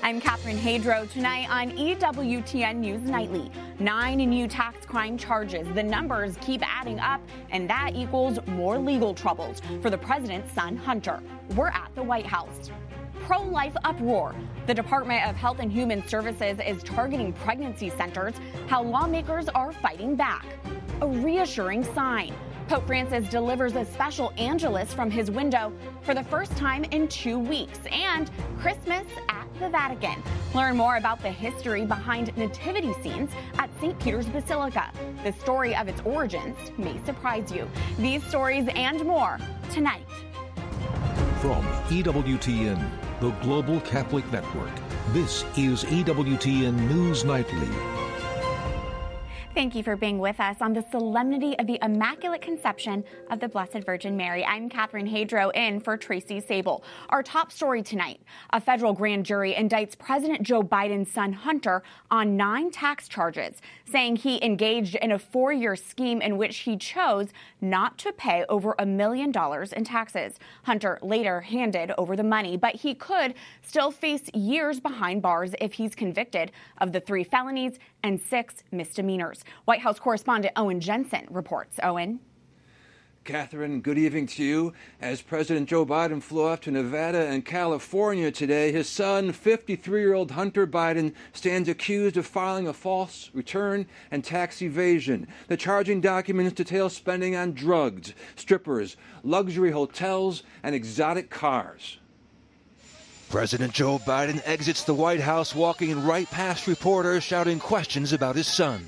I'm Catherine Hadro. Tonight on EWTN News Nightly, nine new tax crime charges. The numbers keep adding up, and that equals more legal troubles for the president's son, Hunter. We're at the White House. Pro life uproar. The Department of Health and Human Services is targeting pregnancy centers, how lawmakers are fighting back. A reassuring sign. Pope Francis delivers a special Angelus from his window for the first time in two weeks, and Christmas at the Vatican. Learn more about the history behind nativity scenes at St. Peter's Basilica. The story of its origins may surprise you. These stories and more tonight. From EWTN, the Global Catholic Network, this is EWTN News Nightly. Thank you for being with us on the solemnity of the Immaculate Conception of the Blessed Virgin Mary. I'm Catherine Hadro in for Tracy Sabol. Our top story tonight a federal grand jury indicts President Joe Biden's son Hunter on nine tax charges, saying he engaged in a four year scheme in which he chose not to pay over a million dollars in taxes. Hunter later handed over the money, but he could still face years behind bars if he's convicted of the three felonies and six misdemeanors. White House correspondent Owen Jensen reports. Owen. Catherine, good evening to you. As President Joe Biden flew off to Nevada and California today, his son, 53 year old Hunter Biden, stands accused of filing a false return and tax evasion. The charging documents detail spending on drugs, strippers, luxury hotels, and exotic cars. President Joe Biden exits the White House walking right past reporters shouting questions about his son.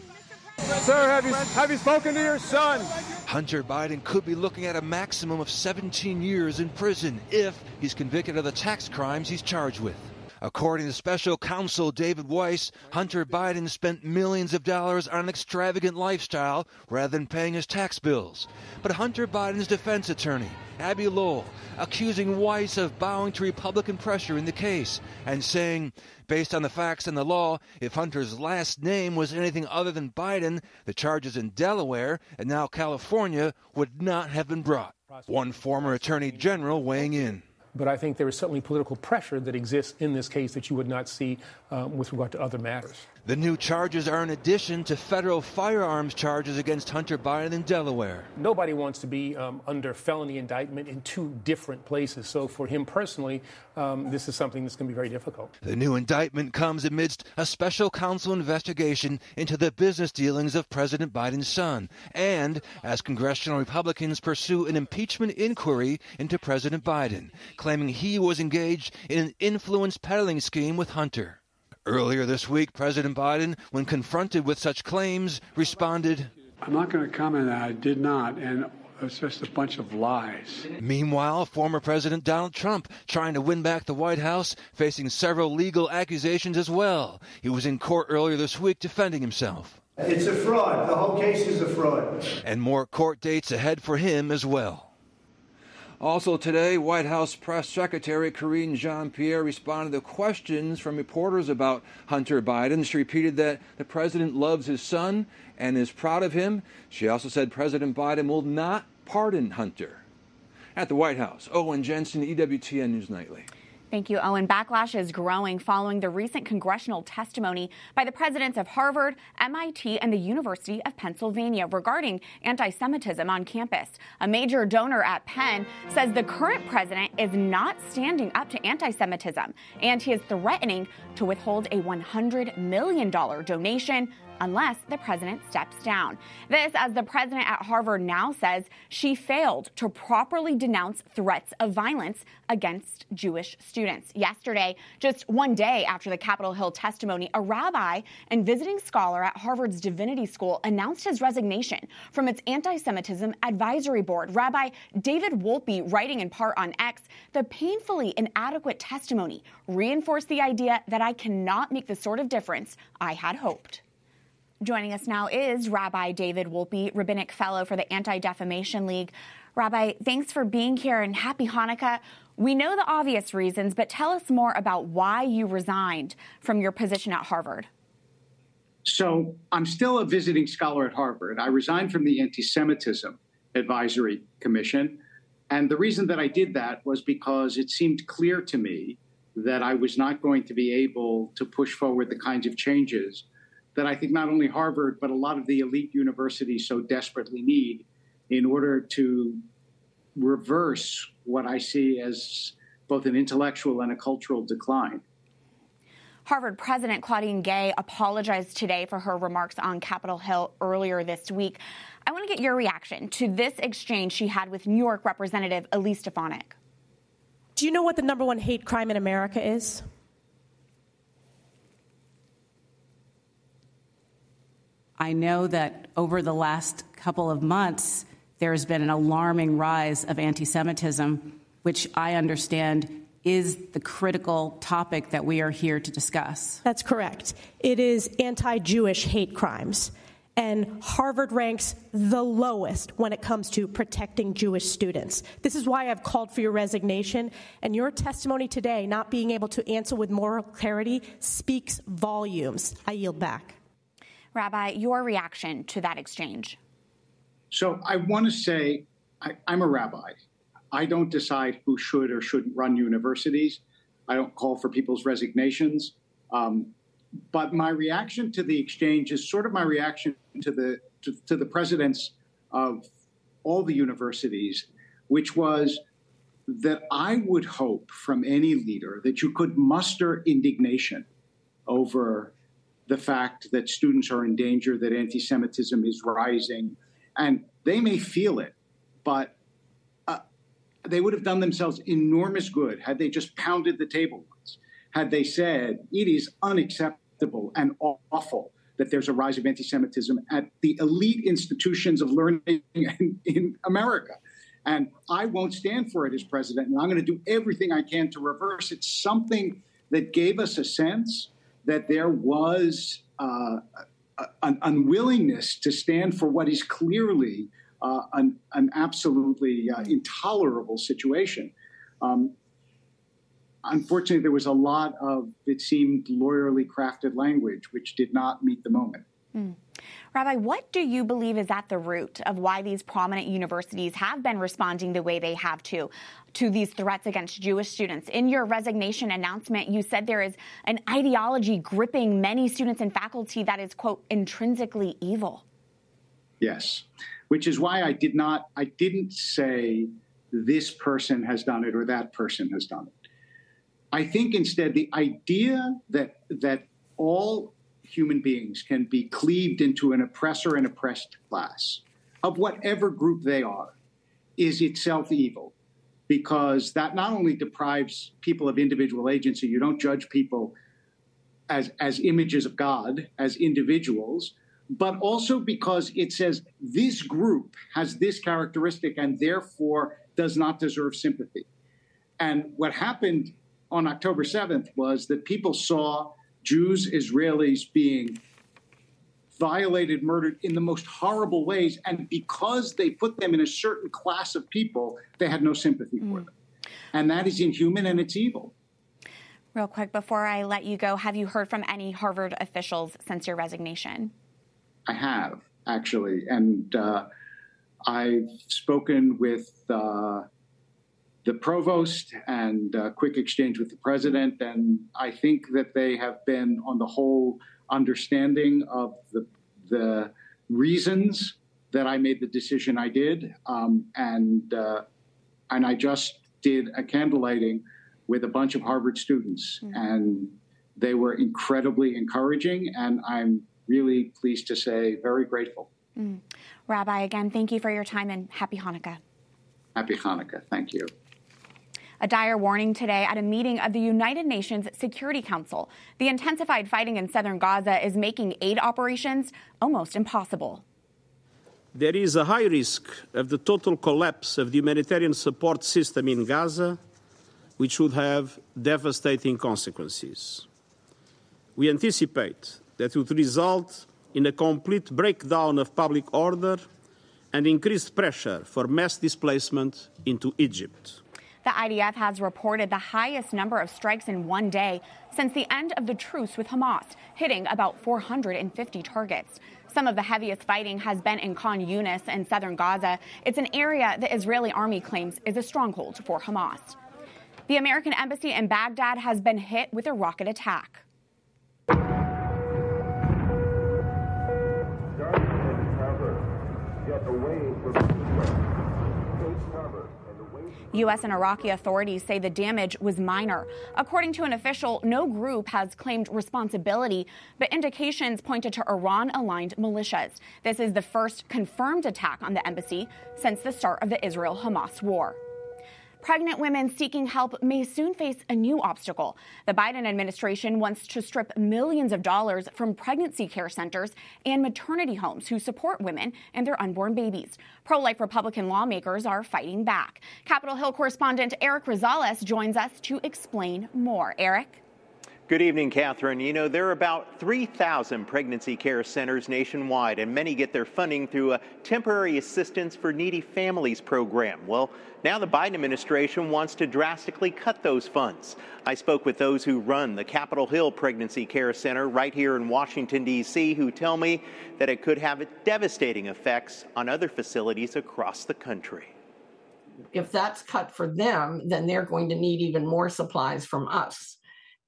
Sir, have you, have you spoken to your son? Hunter Biden could be looking at a maximum of 17 years in prison if he's convicted of the tax crimes he's charged with. According to special counsel David Weiss, Hunter Biden spent millions of dollars on an extravagant lifestyle rather than paying his tax bills. But Hunter Biden's defense attorney, Abbe Lowell, accusing Weiss of bowing to Republican pressure in the case and saying, based on the facts and the law, if Hunter's last name was anything other than Biden, the charges in Delaware and now California would not have been brought. One former attorney general weighing in. But I think there is certainly political pressure that exists in this case that you would not see um, with regard to other matters. The new charges are in addition to federal firearms charges against Hunter Biden in Delaware. Nobody wants to be um, under felony indictment in two different places. So for him personally, um, this is something that's going to be very difficult. The new indictment comes amidst a special counsel investigation into the business dealings of President Biden's son, and as congressional Republicans pursue an impeachment inquiry into President Biden, claiming he was engaged in an influence peddling scheme with Hunter. Earlier this week, President Biden, when confronted with such claims, responded, I'm not going to comment that I did not, and it's just a bunch of lies. Meanwhile, former President Donald Trump, trying to win back the White House, facing several legal accusations as well. He was in court earlier this week defending himself. It's a fraud. The whole case is a fraud. And more court dates ahead for him as well. Also today, White House Press Secretary Karine Jean-Pierre responded to questions from reporters about Hunter Biden. She repeated that the president loves his son and is proud of him. She also said President Biden will not pardon Hunter. At the White House, Owen Jensen, EWTN News Nightly. Thank you, Owen. Backlash is growing following the recent congressional testimony by the presidents of Harvard, MIT, and the University of Pennsylvania regarding anti Semitism on campus. A major donor at Penn says the current president is not standing up to anti Semitism, and he is threatening to withhold a $100 million donation unless the president steps down. This, as the president at Harvard now says, she failed to properly denounce threats of violence against Jewish students. Yesterday, just one day after the Capitol Hill testimony, a rabbi and visiting scholar at Harvard's Divinity School announced his resignation from its anti Semitism advisory board. Rabbi David Wolpe, writing in part on X, the painfully inadequate testimony reinforced the idea that I cannot make the sort of difference I had hoped. Joining us now is Rabbi David Wolpe, Rabbinic Fellow for the Anti Defamation League. Rabbi, thanks for being here and happy Hanukkah. We know the obvious reasons, but tell us more about why you resigned from your position at Harvard. So, I'm still a visiting scholar at Harvard. I resigned from the Anti Semitism Advisory Commission. And the reason that I did that was because it seemed clear to me that I was not going to be able to push forward the kinds of changes that I think not only Harvard, but a lot of the elite universities so desperately need in order to reverse what I see as both an intellectual and a cultural decline. Harvard President Claudine Gay apologized today for her remarks on Capitol Hill earlier this week. I want to get your reaction to this exchange she had with New York Representative Elise Stefanik. Do you know what the number one hate crime in America is? I know that over the last couple of months, there has been an alarming rise of anti Semitism, which I understand is the critical topic that we are here to discuss. That's correct. It is anti Jewish hate crimes. And Harvard ranks the lowest when it comes to protecting Jewish students. This is why I've called for your resignation. And your testimony today, not being able to answer with moral clarity, speaks volumes. I yield back. Rabbi, your reaction to that exchange? So I want to say I, I'm a rabbi. I don't decide who should or shouldn't run universities. I don't call for people's resignations. Um, but my reaction to the exchange is sort of my reaction to the to, to the presidents of all the universities, which was that I would hope from any leader that you could muster indignation over the fact that students are in danger, that anti Semitism is rising, and they may feel it, but uh, they would have done themselves enormous good had they just pounded the table once, had they said, it is unacceptable and awful that there's a rise of anti Semitism at the elite institutions of learning in, in, America. And I won't stand for it as president, and I'm going to do everything I can to reverse it. Something that gave us a sense that there was uh, an unwillingness to stand for what is clearly uh, an, an, absolutely uh, intolerable situation. Um, unfortunately, there was a lot of, it seemed, lawyerly crafted language which did not meet the moment. Mm. Rabbi, what do you believe is at the root of why these prominent universities have been responding the way they have to to these threats against Jewish students? In your resignation announcement, you said there is an ideology gripping many students and faculty that is quote intrinsically evil. Yes which is why I did not, I didn't say this person has done it or that person has done it. I think instead the idea that that all human beings can be cleaved into an oppressor and oppressed class of whatever group they are is itself evil because that not only deprives people of individual agency, you don't judge people as, as images of God, as individuals, but also because it says this group has this characteristic and therefore does not deserve sympathy. And what happened on October 7th was that people saw Jews, Israelis being violated, murdered in the most horrible ways. And because they put them in a certain class of people, they had no sympathy mm. for them. And that is inhuman and it's evil. Real quick, before I let you go, have you heard from any Harvard officials since your resignation? I have actually, and uh, I've spoken with uh, the provost and uh, quick exchange with the president, and I think that they have been, on the whole, understanding of the the reasons that I made the decision I did, um, and uh, and I just did a candlelighting with a bunch of Harvard students, mm-hmm. and they were incredibly encouraging, and I'm really pleased to say very grateful. Mm. Rabbi, again, thank you for your time and happy Hanukkah. Happy Hanukkah. Thank you. A dire warning today at a meeting of the United Nations Security Council. The intensified fighting in southern Gaza is making aid operations almost impossible. There is a high risk of the total collapse of the humanitarian support system in Gaza, which would have devastating consequences. We anticipate that it would result in a complete breakdown of public order and increased pressure for mass displacement into Egypt. The IDF has reported the highest number of strikes in one day since the end of the truce with Hamas, hitting about 450 targets. Some of the heaviest fighting has been in Khan Yunis in southern Gaza. It's an area the Israeli army claims is a stronghold for Hamas. The American embassy in Baghdad has been hit with a rocket attack. U.S. and Iraqi authorities say the damage was minor. According to an official, no group has claimed responsibility, but indications pointed to Iran aligned militias. This is the first confirmed attack on the embassy since the start of the Israel Hamas war. Pregnant women seeking help may soon face a new obstacle. The Biden administration wants to strip millions of dollars from pregnancy care centers and maternity homes who support women and their unborn babies. Pro life Republican lawmakers are fighting back. Capitol Hill correspondent Eric Rosales joins us to explain more. Eric? Good evening, Catherine. You know, there are about 3,000 pregnancy care centers nationwide, and many get their funding through a Temporary Assistance for Needy Families program. Well, now the Biden administration wants to drastically cut those funds. I spoke with those who run the Capitol Hill Pregnancy Care Center right here in Washington, D.C., who tell me that it could have devastating effects on other facilities across the country. If that's cut for them, then they're going to need even more supplies from us.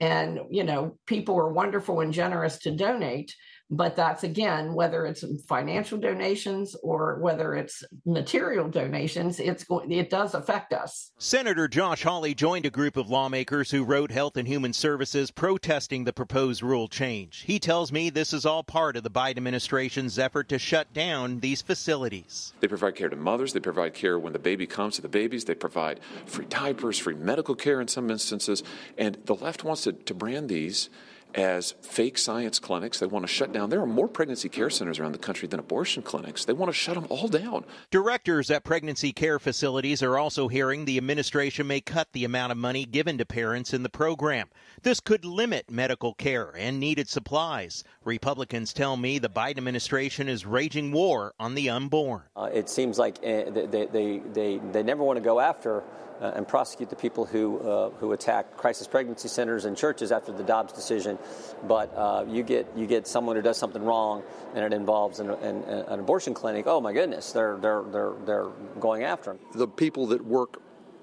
And, you know, people are wonderful and generous to donate, but that's again, whether it's financial donations or whether it's material donations, it's going, it does affect us. Senator Josh Hawley joined a group of lawmakers who wrote Health and Human Services protesting the proposed rule change. He tells me this is all part of the Biden administration's effort to shut down these facilities. They provide care to mothers, they provide care when the baby comes to the babies, they provide free diapers, free medical care in some instances, and the left wants to, to brand these as fake science clinics. They want to shut down. There are more pregnancy care centers around the country than abortion clinics. They want to shut them all down. Directors at pregnancy care facilities are also hearing the administration may cut the amount of money given to parents in the program. This could limit medical care and needed supplies. Republicans tell me the Biden administration is raging war on the unborn. Uh, it seems like uh, they, they, they, they never want to go after uh, and prosecute the people who uh, who attack crisis pregnancy centers and churches after the Dobbs decision. But uh, you get you get someone who does something wrong and it involves an, an, an abortion clinic. Oh my goodness, they're they're they're they're going after them. The people that work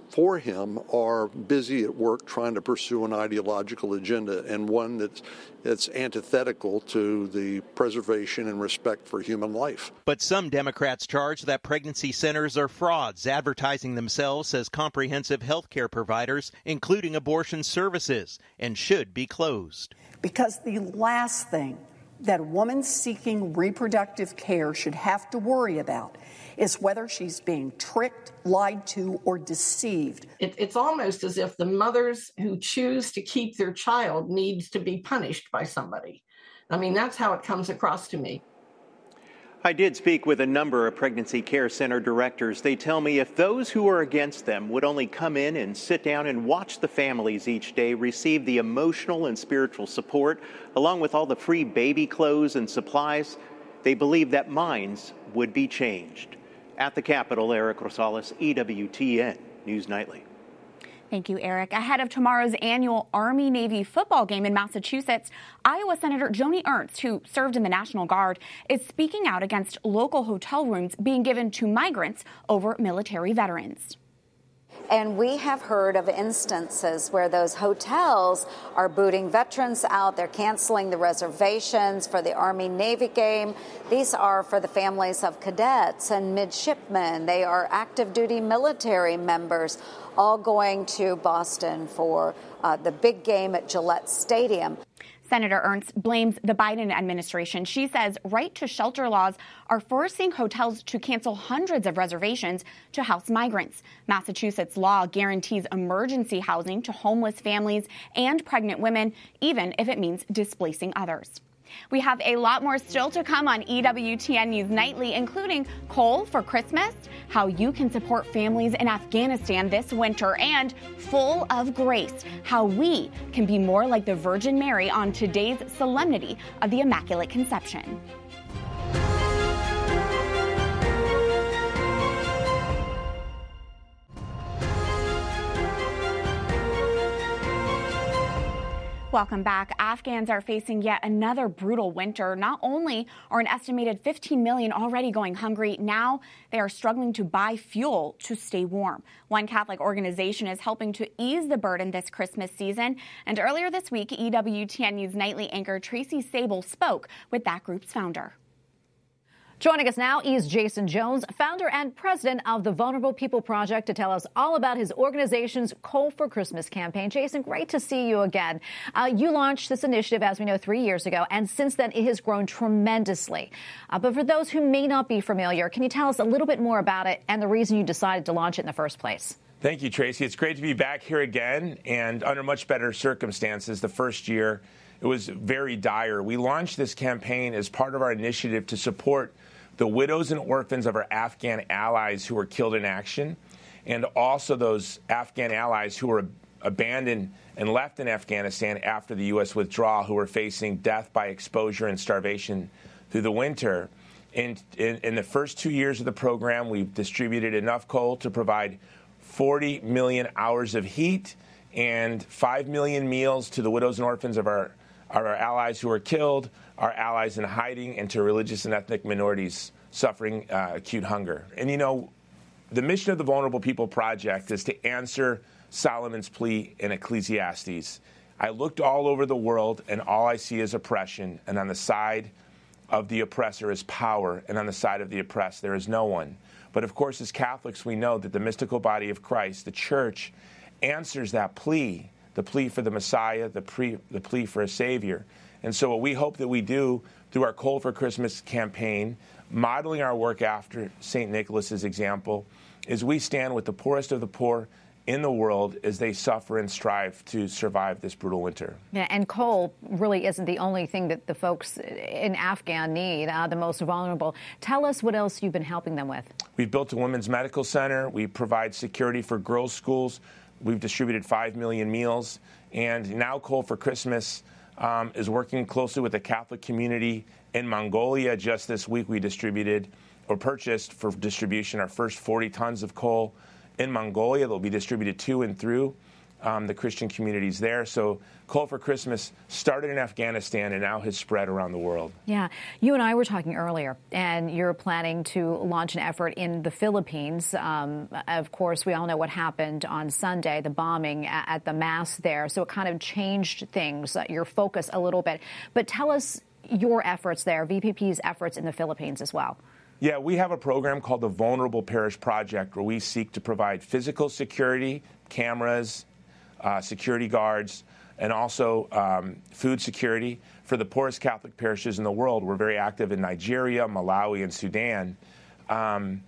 for him are busy at work trying to pursue an ideological agenda and one that's, that's antithetical to the preservation and respect for human life. But some Democrats charge that pregnancy centers are frauds, advertising themselves as comprehensive health care providers, including abortion services, and should be closed. Because the last thing that a woman seeking reproductive care should have to worry about is whether she's being tricked, lied to, or deceived. It, it's almost as if the mothers who choose to keep their child needs to be punished by somebody. I mean, that's how it comes across to me. I did speak with a number of pregnancy care center directors. They tell me if those who are against them would only come in and sit down and watch the families each day receive the emotional and spiritual support, along with all the free baby clothes and supplies, they believe that minds would be changed. At the Capitol, Eric Rosales, EWTN News Nightly. Thank you, Eric. Ahead of tomorrow's annual Army Navy football game in Massachusetts, Iowa Senator Joni Ernst, who served in the National Guard, is speaking out against local hotel rooms being given to migrants over military veterans. And we have heard of instances where those hotels are booting veterans out. They're canceling the reservations for the Army Navy game. These are for the families of cadets and midshipmen. They are active duty military members, all going to Boston for uh, the big game at Gillette Stadium. Senator Ernst blames the Biden administration. She says right to shelter laws are forcing hotels to cancel hundreds of reservations to house migrants. Massachusetts law guarantees emergency housing to homeless families and pregnant women, even if it means displacing others. We have a lot more still to come on EWTN News Nightly, including coal for Christmas, how you can support families in Afghanistan this winter, and full of grace, how we can be more like the Virgin Mary on today's solemnity of the Immaculate Conception. Welcome back. Afghans are facing yet another brutal winter. Not only are an estimated 15 million already going hungry, now they are struggling to buy fuel to stay warm. One Catholic organization is helping to ease the burden this Christmas season. And earlier this week, EWTN News nightly anchor Tracy Sabol spoke with that group's founder. Joining us now is Jason Jones, founder and president of the Vulnerable People Project, to tell us all about his organization's Coal for Christmas campaign. Jason, great to see you again. Uh, you launched this initiative, as we know, three years ago, and since then it has grown tremendously. Uh, but for those who may not be familiar, can you tell us a little bit more about it and the reason you decided to launch it in the first place? Thank you, Tracy. It's great to be back here again and under much better circumstances. The first year, it was very dire. We launched this campaign as part of our initiative to support the widows and orphans of our Afghan allies who were killed in action, and also those Afghan allies who were abandoned and left in Afghanistan after the U.S. withdrawal, who were facing death by exposure and starvation through the winter. In, in, in, the first two years of the program, we've distributed enough coal to provide 40 million hours of heat and 5 million meals to the widows and orphans of our, our allies who are killed, our allies in hiding and to religious and ethnic minorities suffering uh, acute hunger. And you know, the mission of the Vulnerable People Project is to answer Solomon's plea in Ecclesiastes. I looked all over the world, and all I see is oppression, and on the side of the oppressor is power, and on the side of the oppressed there is no one. But of course, as Catholics, we know that the mystical body of Christ, the church, answers that plea the plea for the Messiah, the, pre, the plea for a Savior. And so, what we hope that we do through our Coal for Christmas campaign, modeling our work after St. Nicholas's example, is we stand with the poorest of the poor in the world as they suffer and strive to survive this brutal winter. Yeah, and coal really isn't the only thing that the folks in Afghan need, uh, the most vulnerable. Tell us what else you've been helping them with. We've built a women's medical center. We provide security for girls' schools. We've distributed 5 million meals. And now Coal for Christmas um, is working closely with the Catholic community in Mongolia. Just this week, we distributed or purchased for distribution our first 40 tons of coal in Mongolia that will be distributed to and through um, the Christian communities there. So, Coal for Christmas started in Afghanistan and now has spread around the world. Yeah. You and I were talking earlier, and you're planning to launch an effort in the Philippines. Um, of course, we all know what happened on Sunday, the bombing at the Mass there. So, it kind of changed things, uh, your focus a little bit. But tell us your efforts there, VPP's efforts in the Philippines as well. Yeah, we have a program called the Vulnerable Parish Project where we seek to provide physical security, cameras, uh, security guards, and also um, food security for the poorest Catholic parishes in the world. We're very active in Nigeria, Malawi, and Sudan. Um,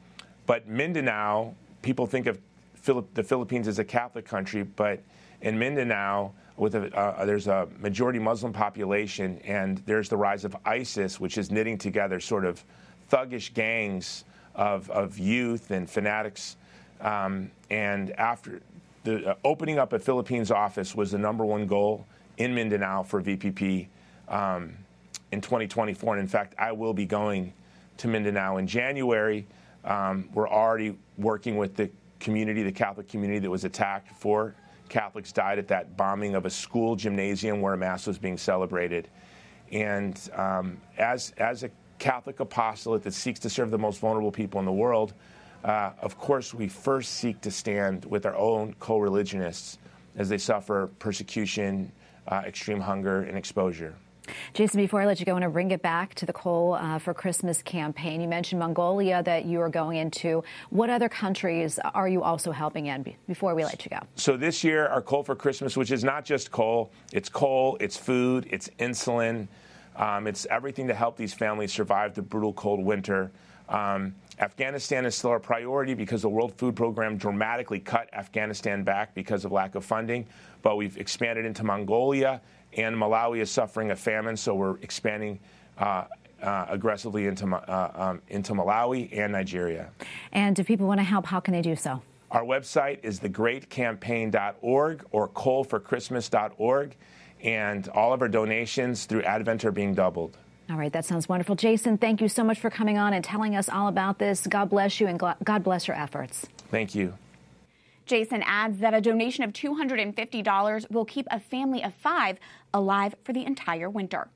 but Mindanao, people think of Philipp- the Philippines as a Catholic country, but in Mindanao, with a, uh, there's a majority Muslim population, and there's the rise of ISIS, which is knitting together sort of thuggish gangs of, of youth and fanatics. Um, and after the uh, opening up a Philippines office was the number one goal in Mindanao for VPP um, in 2024. And in fact, I will be going to Mindanao in January. Um, we're already working with the community, the Catholic community that was attacked. Four Catholics died at that bombing of a school gymnasium where a Mass was being celebrated. And um, as, as a Catholic apostolate that seeks to serve the most vulnerable people in the world, uh, of course, we first seek to stand with our own co religionists as they suffer persecution, uh, extreme hunger, and exposure. Jason, before I let you go, I want to bring it back to the Coal uh, for Christmas campaign. You mentioned Mongolia that you are going into. What other countries are you also helping in before we let you go? So this year, our Coal for Christmas, which is not just coal, it's coal, it's food, it's insulin, um, it's everything to help these families survive the brutal cold winter. Um, Afghanistan is still our priority because the World Food Program dramatically cut Afghanistan back because of lack of funding. But we've expanded into Mongolia, and Malawi is suffering a famine, so we're expanding. Uh, uh, aggressively into uh, um, into Malawi and Nigeria. And if people want to help, how can they do so? Our website is thegreatcampaign.org or coalforchristmas.org, and all of our donations through Advent are being doubled. All right, that sounds wonderful. Jason, thank you so much for coming on and telling us all about this. God bless you and God bless your efforts. Thank you. Jason adds that a donation of $250 will keep a family of five alive for the entire winter.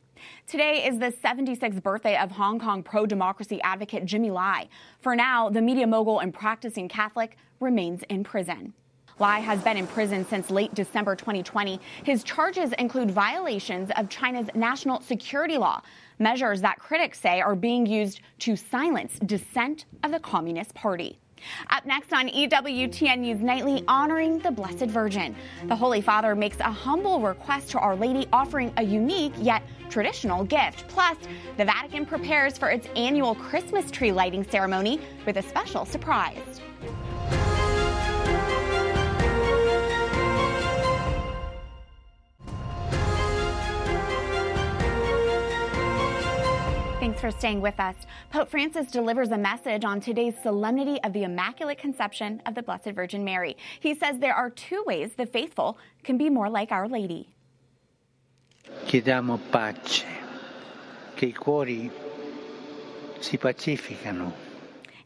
Today is the 76th birthday of Hong Kong pro democracy advocate Jimmy Lai. For now, the media mogul and practicing Catholic remains in prison. Lai has been in prison since late December 2020. His charges include violations of China's national security law, measures that critics say are being used to silence dissent of the Communist Party. Up next on EWTN News Nightly, honoring the Blessed Virgin. The Holy Father makes a humble request to Our Lady, offering a unique yet traditional gift. Plus, the Vatican prepares for its annual Christmas tree lighting ceremony with a special surprise. Thanks for staying with us. Pope Francis delivers a message on today's solemnity of the Immaculate Conception of the Blessed Virgin Mary. He says there are two ways the faithful can be more like Our Lady. Chiediamo pace, che i cuori si pacificano.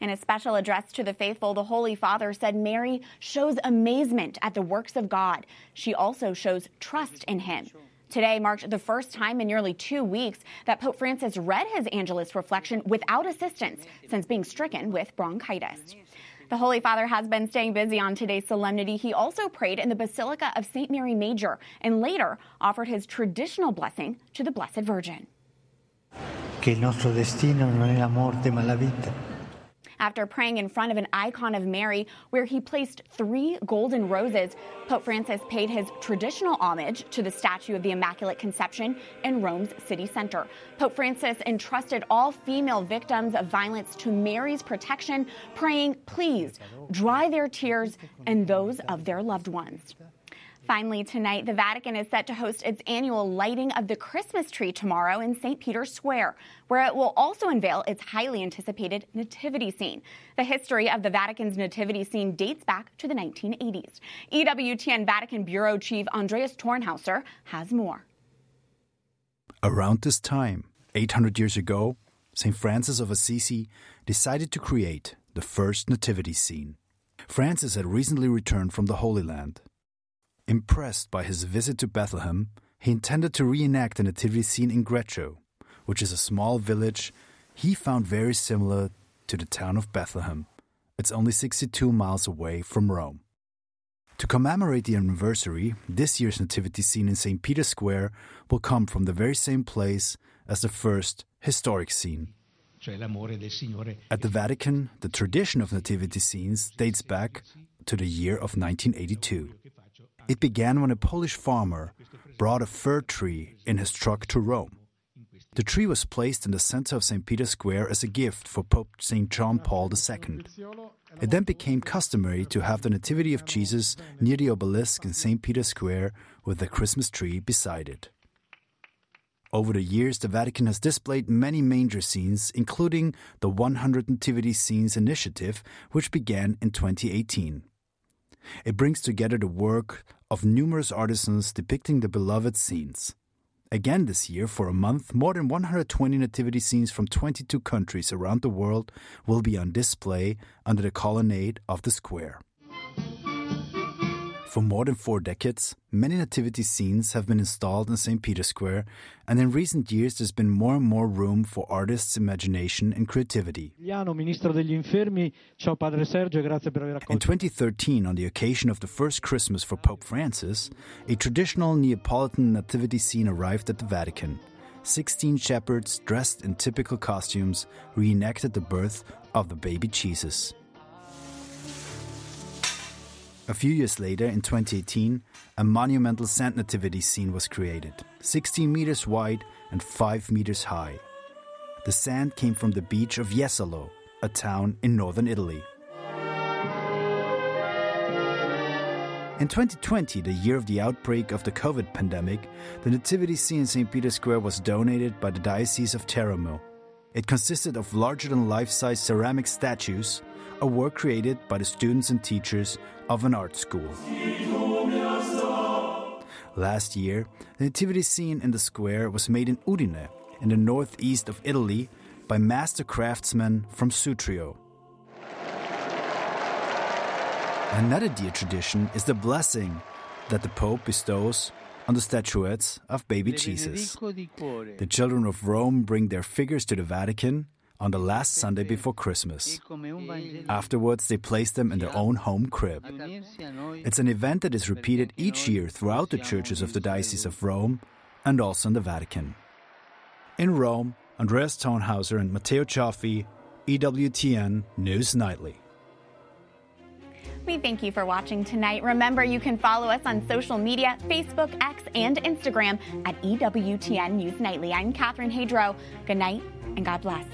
In a special address to the faithful, the Holy Father said Mary shows amazement at the works of God. She also shows trust in Him. Today marked the first time in nearly two weeks that Pope Francis read his Angelus reflection without assistance since being stricken with bronchitis. The Holy Father has been staying busy on today's solemnity. He also prayed in the Basilica of St. Mary Major and later offered his traditional blessing to the Blessed Virgin. Nostro destino non è la morte ma la vita. After praying in front of an icon of Mary where he placed three golden roses, Pope Francis paid his traditional homage to the statue of the Immaculate Conception in Rome's city center. Pope Francis entrusted all female victims of violence to Mary's protection, praying, please dry their tears and those of their loved ones. Finally, tonight, the Vatican is set to host its annual lighting of the Christmas tree tomorrow in St. Peter's Square, where it will also unveil its highly anticipated nativity scene. The history of the Vatican's nativity scene dates back to the 1980s. EWTN Vatican Bureau Chief Andreas Thonhauser has more. Around this time, 800 years ago, St. Francis of Assisi decided to create the first nativity scene. Francis had recently returned from the Holy Land. Impressed by his visit to Bethlehem, he intended to reenact a nativity scene in Greccio, which is a small village he found very similar to the town of Bethlehem. It's only 62 miles away from Rome. To commemorate the anniversary, this year's nativity scene in St. Peter's Square will come from the very same place as the first historic scene. At the Vatican, the tradition of nativity scenes dates back to the year of 1982. It began when a Polish farmer brought a fir tree in his truck to Rome. The tree was placed in the center of St. Peter's Square as a gift for Pope St. John Paul II. It then became customary to have the Nativity of Jesus near the obelisk in St. Peter's Square with the Christmas tree beside it. Over the years, the Vatican has displayed many manger scenes, including the 100 Nativity Scenes initiative, which began in 2018. It brings together the work of numerous artisans depicting the beloved scenes. Again this year, for a month, more than 120 nativity scenes from 22 countries around the world will be on display under the colonnade of the square. For more than four decades, many nativity scenes have been installed in St. Peter's Square, and in recent years there's been more and more room for artists' imagination and creativity. In 2013, on the occasion of the first Christmas for Pope Francis, a traditional Neapolitan nativity scene arrived at the Vatican. 16 shepherds dressed in typical costumes reenacted the birth of the baby Jesus. A few years later, in 2018, a monumental sand nativity scene was created, 16 meters wide and 5 meters high. The sand came from the beach of Jesolo, a town in northern Italy. In 2020, the year of the outbreak of the COVID pandemic, the nativity scene in St. Peter's Square was donated by the Diocese of Teramo. It consisted of larger than life size ceramic statues, a work created by the students and teachers of an art school. Last year, the nativity scene in the square was made in Udine, in the northeast of Italy, by master craftsmen from Sutrio. Another dear tradition is the blessing that the Pope bestows on the statuettes of baby Jesus. The children of Rome bring their figures to the Vatican on the last Sunday before Christmas. Afterwards, they place them in their own home crib. It's an event that is repeated each year throughout the churches of the Diocese of Rome and also in the Vatican. In Rome, Andreas Thonhauser and Matteo Cioffi, EWTN News Nightly. We thank you for watching tonight. Remember, you can follow us on social media Facebook, X, and Instagram at EWTN News Nightly. I'm Catherine Hadro. Good night and God bless.